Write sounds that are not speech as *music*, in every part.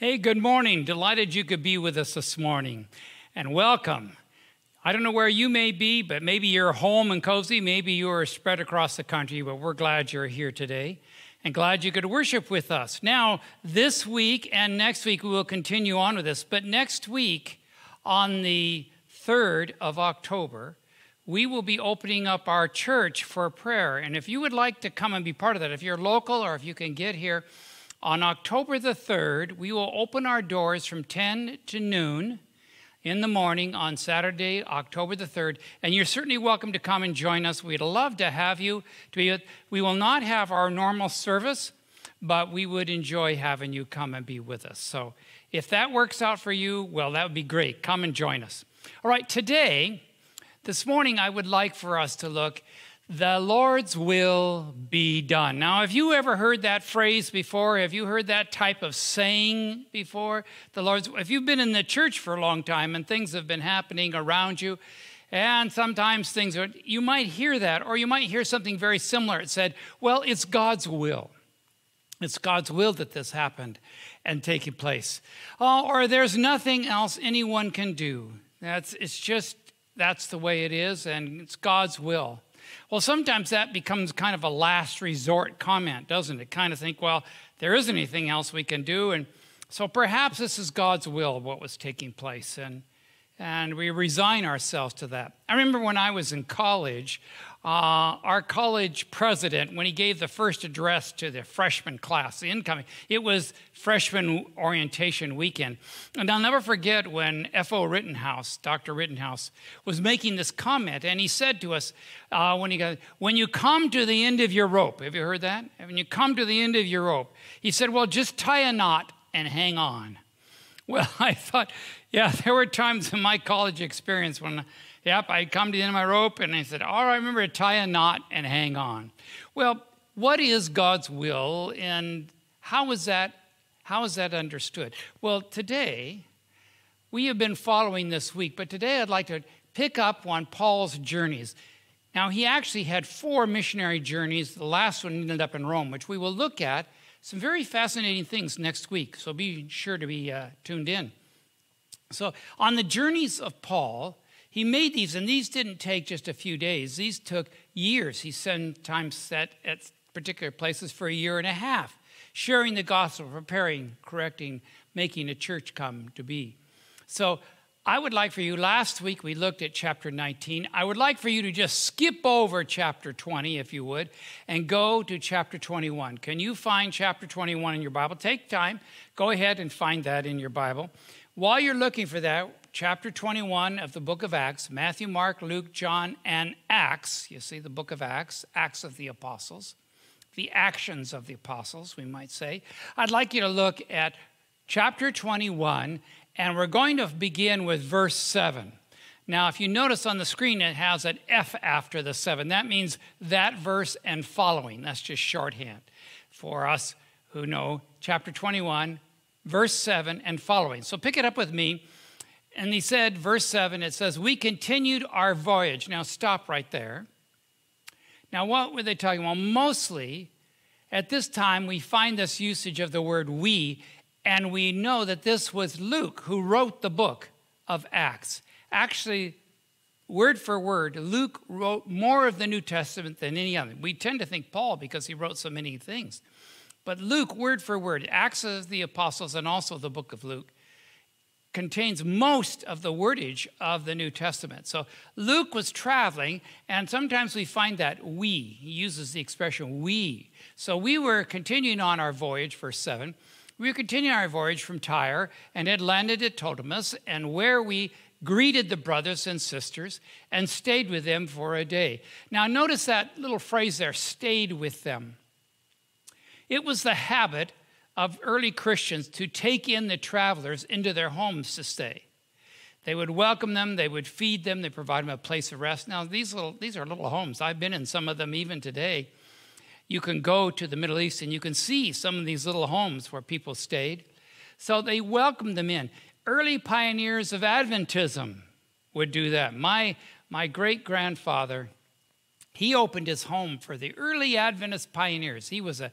Hey, good morning. Delighted you could be with us this morning. And welcome. I don't know where you may be, but maybe you're home and cozy. Maybe you are spread across the country, but we're glad you're here today and glad you could worship with us. Now, this week and next week, we will continue on with this. But next week, on the 3rd of October, we will be opening up our church for prayer. And if you would like to come and be part of that, if you're local or if you can get here, on October the 3rd, we will open our doors from 10 to noon in the morning on Saturday, October the 3rd. And you're certainly welcome to come and join us. We'd love to have you. To be, we will not have our normal service, but we would enjoy having you come and be with us. So if that works out for you, well, that would be great. Come and join us. All right, today, this morning, I would like for us to look the Lord's will be done. Now, have you ever heard that phrase before? Have you heard that type of saying before? The Lord's, if you've been in the church for a long time and things have been happening around you, and sometimes things are, you might hear that, or you might hear something very similar. It said, well, it's God's will. It's God's will that this happened and taking place. Oh, or there's nothing else anyone can do. That's, it's just, that's the way it is, and it's God's will. Well, sometimes that becomes kind of a last resort comment, doesn't it? Kind of think, well, there isn't anything else we can do. And so perhaps this is God's will, what was taking place. And, and we resign ourselves to that. I remember when I was in college, uh, our college president, when he gave the first address to the freshman class, the incoming, it was freshman orientation weekend. And I'll never forget when F.O. Rittenhouse, Dr. Rittenhouse, was making this comment. And he said to us, uh, when, he got, when you come to the end of your rope, have you heard that? When you come to the end of your rope, he said, well, just tie a knot and hang on. *laughs* Well, I thought, yeah, *laughs* there were times in my college experience when Yep, I'd come to the end of my rope and I said, All right, remember to tie a knot and hang on. Well, what is God's will and how is that, how is that understood? Well, today, we have been following this week, but today I'd like to pick up on Paul's journeys. Now, he actually had four missionary journeys. The last one ended up in Rome, which we will look at some very fascinating things next week. So be sure to be uh, tuned in. So, on the journeys of Paul, he made these, and these didn't take just a few days. These took years. He sometimes sat at particular places for a year and a half, sharing the gospel, preparing, correcting, making a church come to be. So I would like for you, last week we looked at chapter 19. I would like for you to just skip over chapter 20, if you would, and go to chapter 21. Can you find chapter 21 in your Bible? Take time, go ahead and find that in your Bible. While you're looking for that, chapter 21 of the book of Acts Matthew, Mark, Luke, John, and Acts. You see the book of Acts, Acts of the Apostles, the actions of the apostles, we might say. I'd like you to look at chapter 21, and we're going to begin with verse 7. Now, if you notice on the screen, it has an F after the 7. That means that verse and following. That's just shorthand for us who know chapter 21, verse 7 and following. So pick it up with me and he said, verse 7, it says, We continued our voyage. Now, stop right there. Now, what were they talking about? Mostly at this time, we find this usage of the word we, and we know that this was Luke who wrote the book of Acts. Actually, word for word, Luke wrote more of the New Testament than any other. We tend to think Paul because he wrote so many things. But Luke, word for word, Acts of the Apostles and also the book of Luke, contains most of the wordage of the New Testament. So Luke was traveling, and sometimes we find that we. He uses the expression we. So we were continuing on our voyage, verse 7. We were continuing our voyage from Tyre and had landed at Ptolemais, and where we greeted the brothers and sisters and stayed with them for a day. Now, notice that little phrase there stayed with them. It was the habit of early Christians to take in the travelers into their homes to stay. They would welcome them, they would feed them, they provide them a place of rest. Now, these, little, these are little homes. I've been in some of them even today. You can go to the Middle East and you can see some of these little homes where people stayed. So they welcomed them in. Early pioneers of Adventism would do that. My, my great grandfather, he opened his home for the early Adventist pioneers. He was a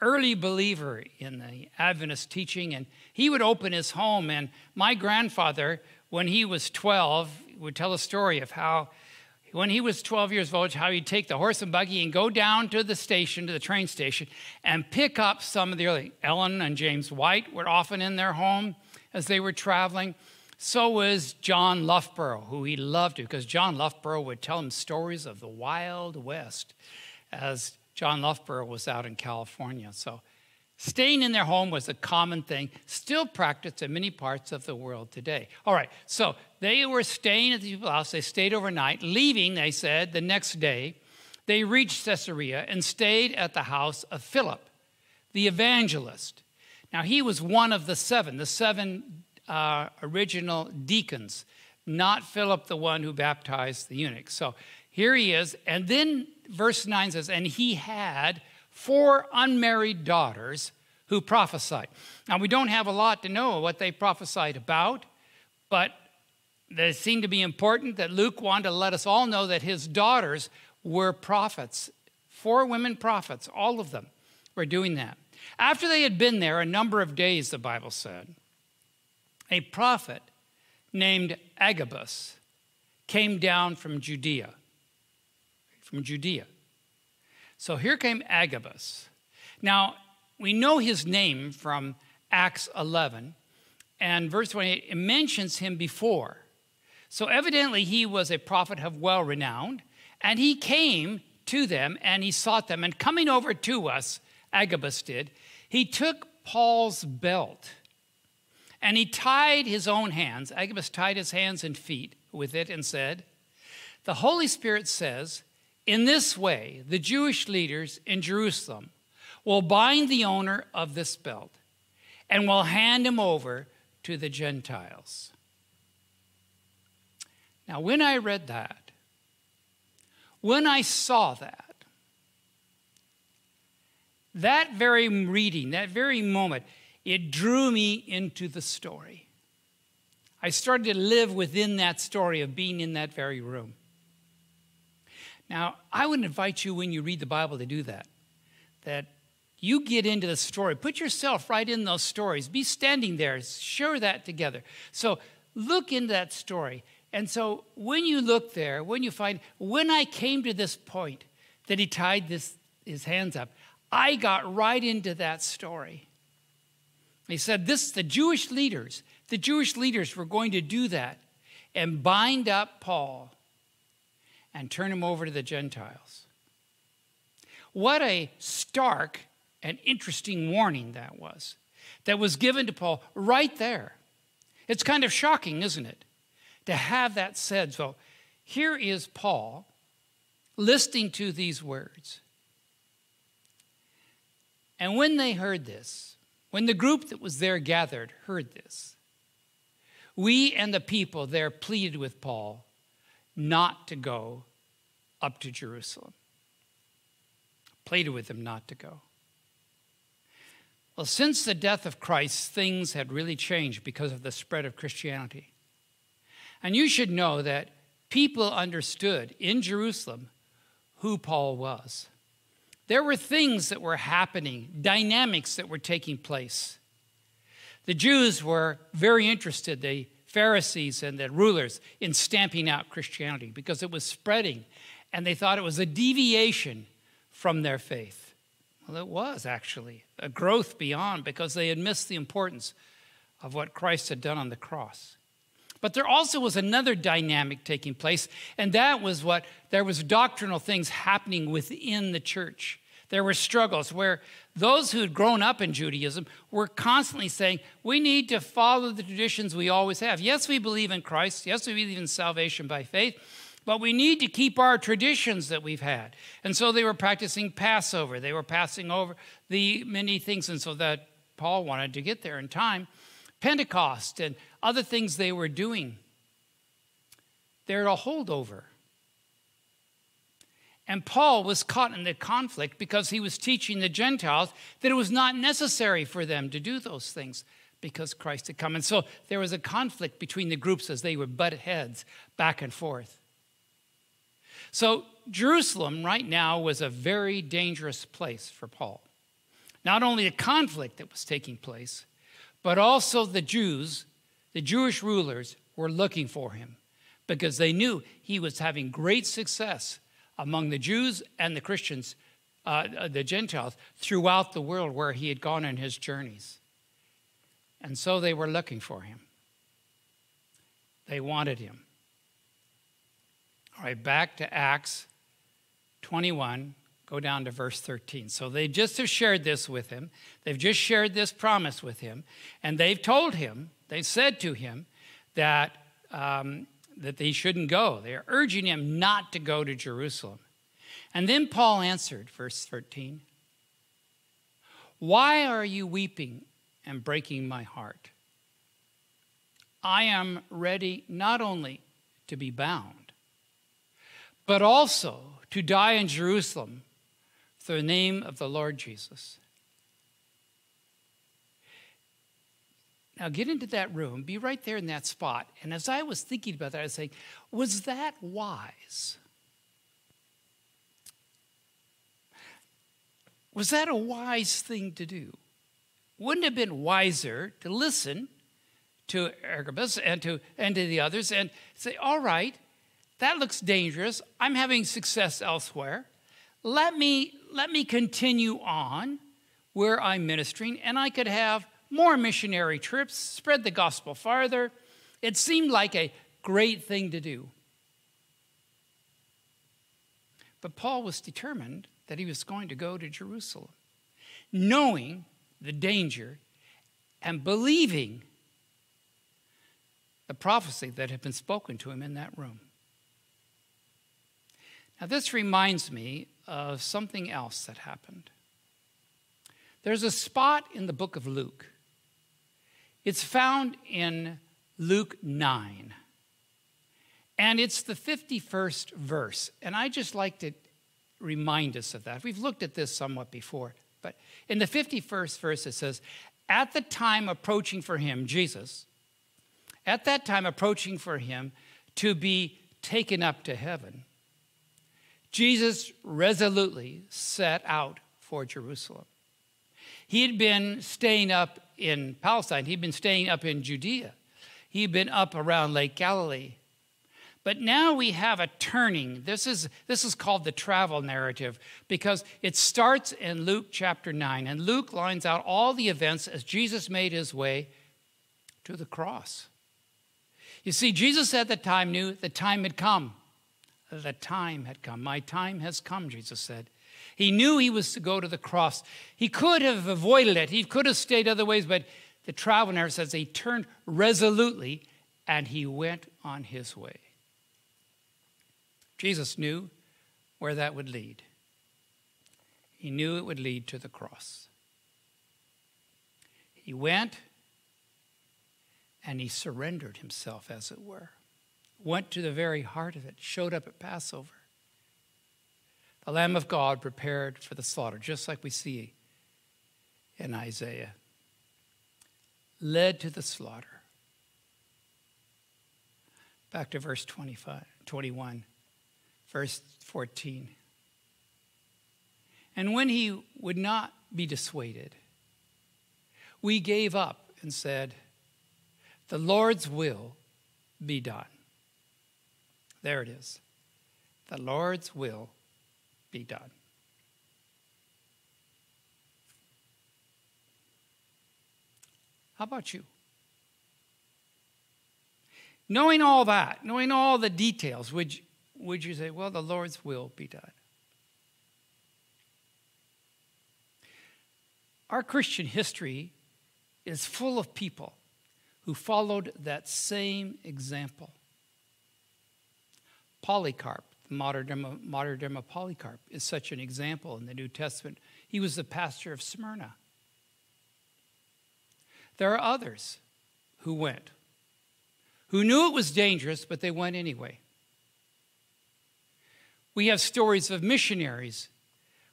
early believer in the Adventist teaching, and he would open his home. And my grandfather, when he was 12, would tell a story of how, when he was 12 years of old, how he'd take the horse and buggy and go down to the station, to the train station, and pick up some of the early. Ellen and James White were often in their home as they were traveling. So was John Loughborough, who he loved because John Loughborough would tell him stories of the Wild West as John Loughborough was out in California. So staying in their home was a common thing, still practiced in many parts of the world today. All right, so they were staying at the people's house. They stayed overnight, leaving, they said, the next day. They reached Caesarea and stayed at the house of Philip, the evangelist. Now, he was one of the seven, the seven uh, original deacons, not Philip, the one who baptized the eunuch. So here he is. And then verse 9 says, And he had four unmarried daughters who prophesied. Now, we don't have a lot to know what they prophesied about, but it seemed to be important that Luke wanted to let us all know that his daughters were prophets. Four women prophets, all of them were doing that. After they had been there a number of days, the Bible said, a prophet named Agabus came down from Judea. From Judea. So here came Agabus. Now, we know his name from Acts 11, and verse 28, it mentions him before. So evidently, he was a prophet of well renowned, and he came to them and he sought them. And coming over to us, Agabus did, he took Paul's belt and he tied his own hands. Agabus tied his hands and feet with it and said, The Holy Spirit says, In this way, the Jewish leaders in Jerusalem will bind the owner of this belt and will hand him over to the Gentiles. Now, when I read that, when I saw that, that very reading, that very moment, it drew me into the story. I started to live within that story of being in that very room. Now, I would invite you when you read the Bible to do that. That you get into the story, put yourself right in those stories, be standing there, share that together. So look into that story. And so when you look there, when you find, when I came to this point that he tied this, his hands up, I got right into that story. He said, This, the Jewish leaders, the Jewish leaders were going to do that and bind up Paul and turn him over to the Gentiles. What a stark and interesting warning that was, that was given to Paul right there. It's kind of shocking, isn't it, to have that said. So here is Paul listening to these words. And when they heard this, when the group that was there gathered heard this, we and the people there pleaded with Paul not to go up to Jerusalem. Pleaded with him not to go. Well, since the death of Christ, things had really changed because of the spread of Christianity. And you should know that people understood in Jerusalem who Paul was. There were things that were happening, dynamics that were taking place. The Jews were very interested, the Pharisees and the rulers, in stamping out Christianity because it was spreading and they thought it was a deviation from their faith. Well, it was actually a growth beyond because they had missed the importance of what Christ had done on the cross. But there also was another dynamic taking place, and that was what there was doctrinal things happening within the church. There were struggles where those who had grown up in Judaism were constantly saying, We need to follow the traditions we always have. Yes, we believe in Christ. Yes, we believe in salvation by faith. But we need to keep our traditions that we've had. And so they were practicing Passover. They were passing over the many things. And so that Paul wanted to get there in time. Pentecost and other things they were doing. They're a holdover. And Paul was caught in the conflict because he was teaching the Gentiles that it was not necessary for them to do those things because Christ had come. And so there was a conflict between the groups as they were butt heads back and forth. So Jerusalem right now was a very dangerous place for Paul. Not only a conflict that was taking place, But also the Jews, the Jewish rulers, were looking for him because they knew he was having great success among the Jews and the Christians, uh, uh the Gentiles, throughout the world where he had gone on his journeys. And so they were looking for him. They wanted him. All right, back to Acts 21, go down to verse 13. So they just have shared this with him. They've just shared this promise with him. And they've told him, they said to him that, um, that they shouldn't go. They are urging him not to go to Jerusalem. And then Paul answered, verse 13, Why are you weeping and breaking my heart? I am ready not only to be bound, but also to die in Jerusalem for the name of the Lord Jesus. Now get into that room, be right there in that spot. And as I was thinking about that, I was saying, was that wise? Was that a wise thing to do? Wouldn't it have been wiser to listen to Agabus and to, and to the others and say, all right, that looks dangerous. I'm having success elsewhere. Let me, let me continue on where I'm ministering, and I could have more missionary trips, spread the gospel farther. It seemed like a great thing to do. But Paul was determined that he was going to go to Jerusalem, knowing the danger and believing the prophecy that had been spoken to him in that room. Now, this reminds me of something else that happened. There's a spot in the book of Luke. It's found in Luke 9. And it's the 51st verse. And I just like to remind us of that. We've looked at this somewhat before. But in the 51st verse, it says, At the time approaching for him, Jesus, at that time approaching for him to be taken up to heaven, Jesus resolutely set out for Jerusalem. He had been staying up in Palestine, he'd been staying up in Judea, he'd been up around Lake Galilee. But now we have a turning. This is, this is called the travel narrative because it starts in Luke chapter 9. And Luke lines out all the events as Jesus made his way to the cross. You see, Jesus at the time knew the time had come. The time had come. My time has come, Jesus said. He knew he was to go to the cross. He could have avoided it, he could have stayed other ways, but the travel narrative says he turned resolutely and he went on his way. Jesus knew where that would lead. He knew it would lead to the cross. He went and he surrendered himself, as it were. Went to the very heart of it, showed up at Passover. The Lamb of God prepared for the slaughter, just like we see in Isaiah, led to the slaughter. Back to verse 25, 21, verse 14. And when he would not be dissuaded, we gave up and said, the Lord's will be done. There it is. The Lord's will be done. How about you? Knowing all that, knowing all the details, would, would you say, well, the Lord's will be done? Our Christian history is full of people who followed that same example. Polycarp, of, martyrdom of Polycarp, is such an example in the New Testament. He was the pastor of Smyrna. There are others who went, who knew it was dangerous, but they went anyway. We have stories of missionaries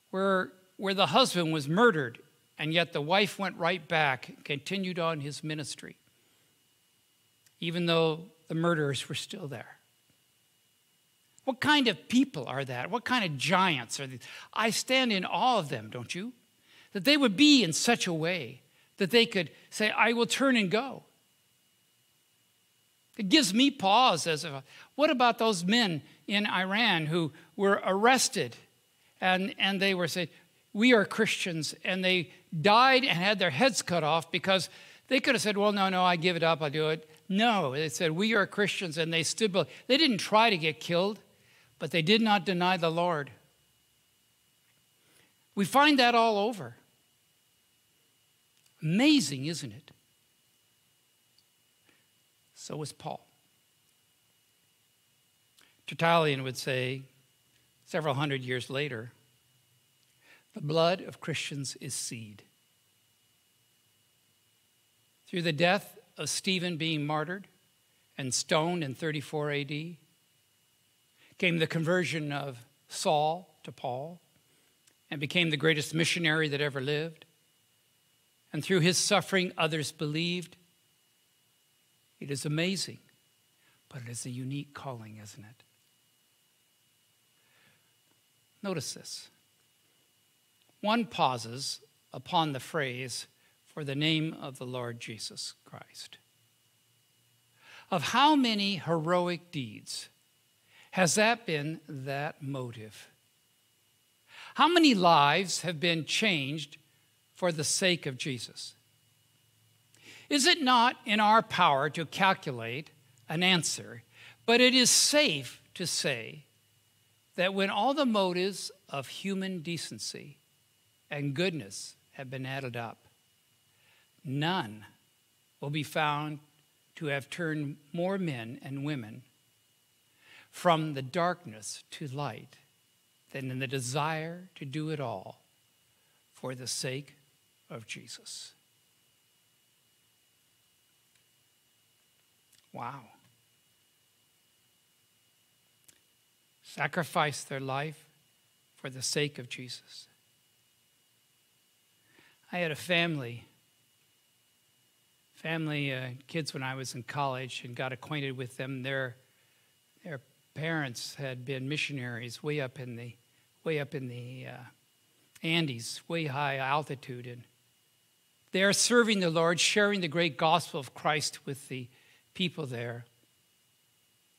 where, where the husband was murdered, and yet the wife went right back continued on his ministry even though the murderers were still there. What kind of people are that? What kind of giants are these? I stand in awe of them, don't you? That they would be in such a way that they could say, I will turn and go. It gives me pause as a, what about those men in Iran who were arrested and, and they were saying, we are Christians, and they died and had their heads cut off because they could have said, well, no, no, I give it up, I'll do it. No, they said, we are Christians, and they stood, they didn't try to get killed, but they did not deny the Lord. We find that all over. Amazing, isn't it? So was Paul. Tertullian would say, several hundred years later, the blood of Christians is seed. Through the death of Stephen being martyred and stoned in 34 AD, came the conversion of Saul to Paul and became the greatest missionary that ever lived. And through his suffering, others believed. It is amazing, but it is a unique calling, isn't it? Notice this. One pauses upon the phrase, for the name of the Lord Jesus Christ. Of how many heroic deeds has that been that motive? How many lives have been changed for the sake of Jesus? Is it not in our power to calculate an answer, but it is safe to say that when all the motives of human decency and goodness have been added up, none will be found to have turned more men and women from the darkness to light than in the desire to do it all for the sake of Jesus. Wow. Sacrifice their life for the sake of Jesus. I had a family, family uh, kids when I was in college and got acquainted with them. Their, their parents had been missionaries way up in the way up in the uh, Andes, way high altitude. And they're serving the Lord, sharing the great gospel of Christ with the people there.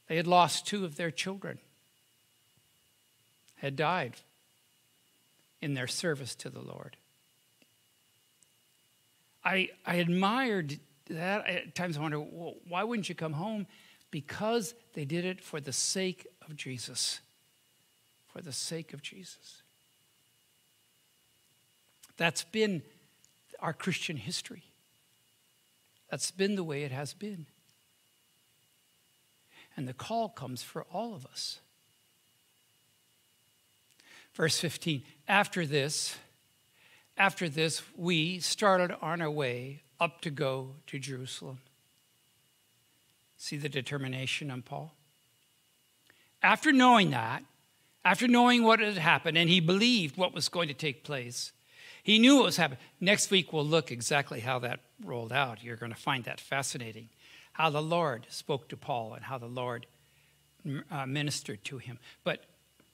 They had lost two of their children, had died in their service to the Lord. I, I admired that. At times I wonder, well, why wouldn't you come home? Because they did it for the sake of Jesus for the sake of Jesus. That's been our Christian history. That's been the way it has been. And the call comes for all of us. Verse 15 After this, after this, we started on our way up to go to Jerusalem. See the determination on Paul? After knowing that, after knowing what had happened, and he believed what was going to take place. He knew what was happening. Next week, we'll look exactly how that rolled out. You're going to find that fascinating. How the Lord spoke to Paul and how the Lord uh, ministered to him. But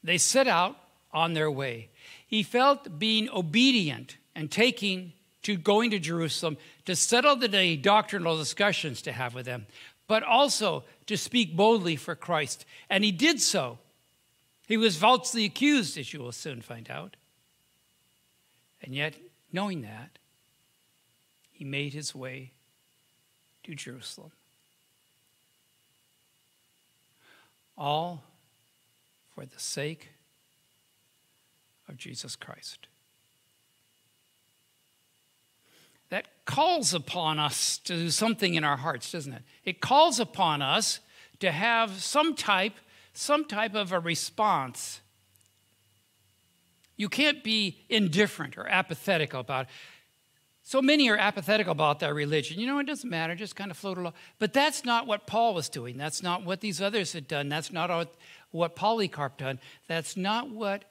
they set out on their way. He felt being obedient and taking to going to Jerusalem to settle the doctrinal discussions to have with them, but also to speak boldly for Christ. And he did so he was falsely accused, as you will soon find out. And yet, knowing that, he made his way to Jerusalem. All for the sake of Jesus Christ. That calls upon us to do something in our hearts, doesn't it? It calls upon us to have some type some type of a response. You can't be indifferent or apathetic about it. So many are apathetic about their religion. You know, it doesn't matter, just kind of float along. But that's not what Paul was doing. That's not what these others had done. That's not what Polycarp done. That's not what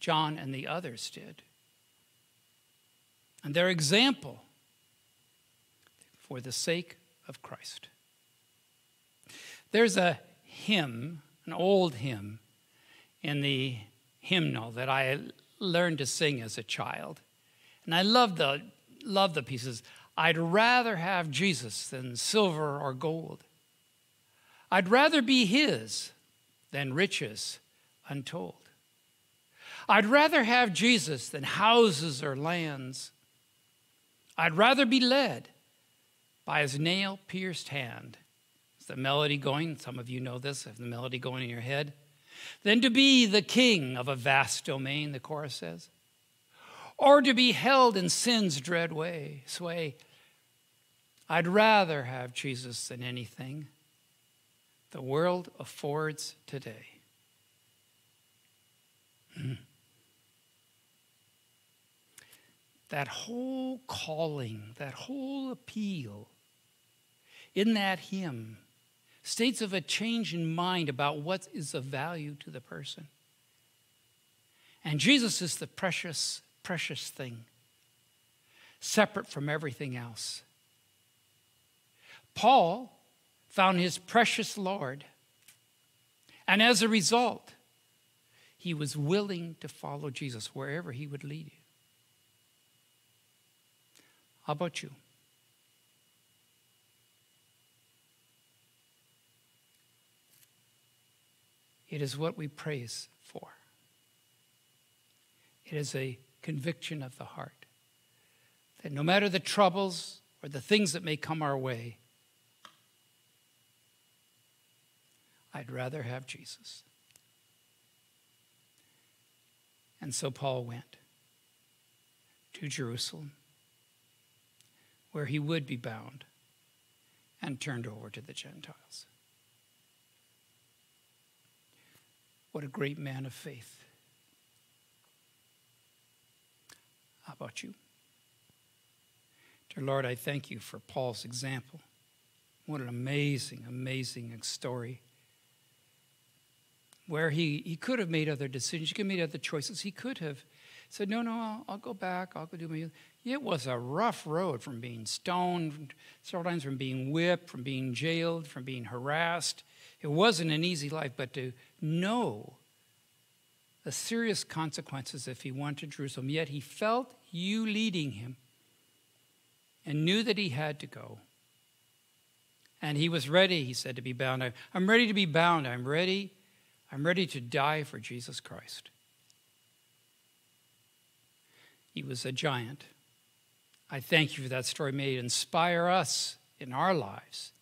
John and the others did. And their example for the sake of Christ. There's a hymn, an old hymn, in the hymnal that I learned to sing as a child. And I love the, love the pieces. I'd rather have Jesus than silver or gold. I'd rather be his than riches untold. I'd rather have Jesus than houses or lands. I'd rather be led by his nail pierced hand. Is the melody going? Some of you know this, if the melody going in your head. Than to be the king of a vast domain, the chorus says. Or to be held in sin's dread way, sway. I'd rather have Jesus than anything the world affords today. Hmm. That whole calling, that whole appeal in that hymn states of a change in mind about what is of value to the person. And Jesus is the precious, precious thing, separate from everything else. Paul found his precious Lord, and as a result, he was willing to follow Jesus wherever he would lead you. How about you? It is what we praise for. It is a conviction of the heart that no matter the troubles or the things that may come our way, I'd rather have Jesus. And so Paul went to Jerusalem, where he would be bound and turned over to the Gentiles. What a great man of faith. How about you? Dear Lord, I thank you for Paul's example. What an amazing, amazing story. Where he, he could have made other decisions, he could have made other choices. He could have said, No, no, I'll, I'll go back, I'll go do my. It was a rough road from being stoned, several times from being whipped, from being jailed, from being harassed. It wasn't an easy life, but to know the serious consequences if he went to Jerusalem, yet he felt you leading him and knew that he had to go. And he was ready, he said, to be bound. I'm ready to be bound. I'm ready. I'm ready to die for Jesus Christ. He was a giant. I thank you for that story. May it inspire us in our lives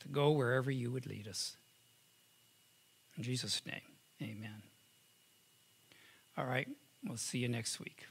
to go wherever you would lead us. In Jesus' name, amen. All right, we'll see you next week.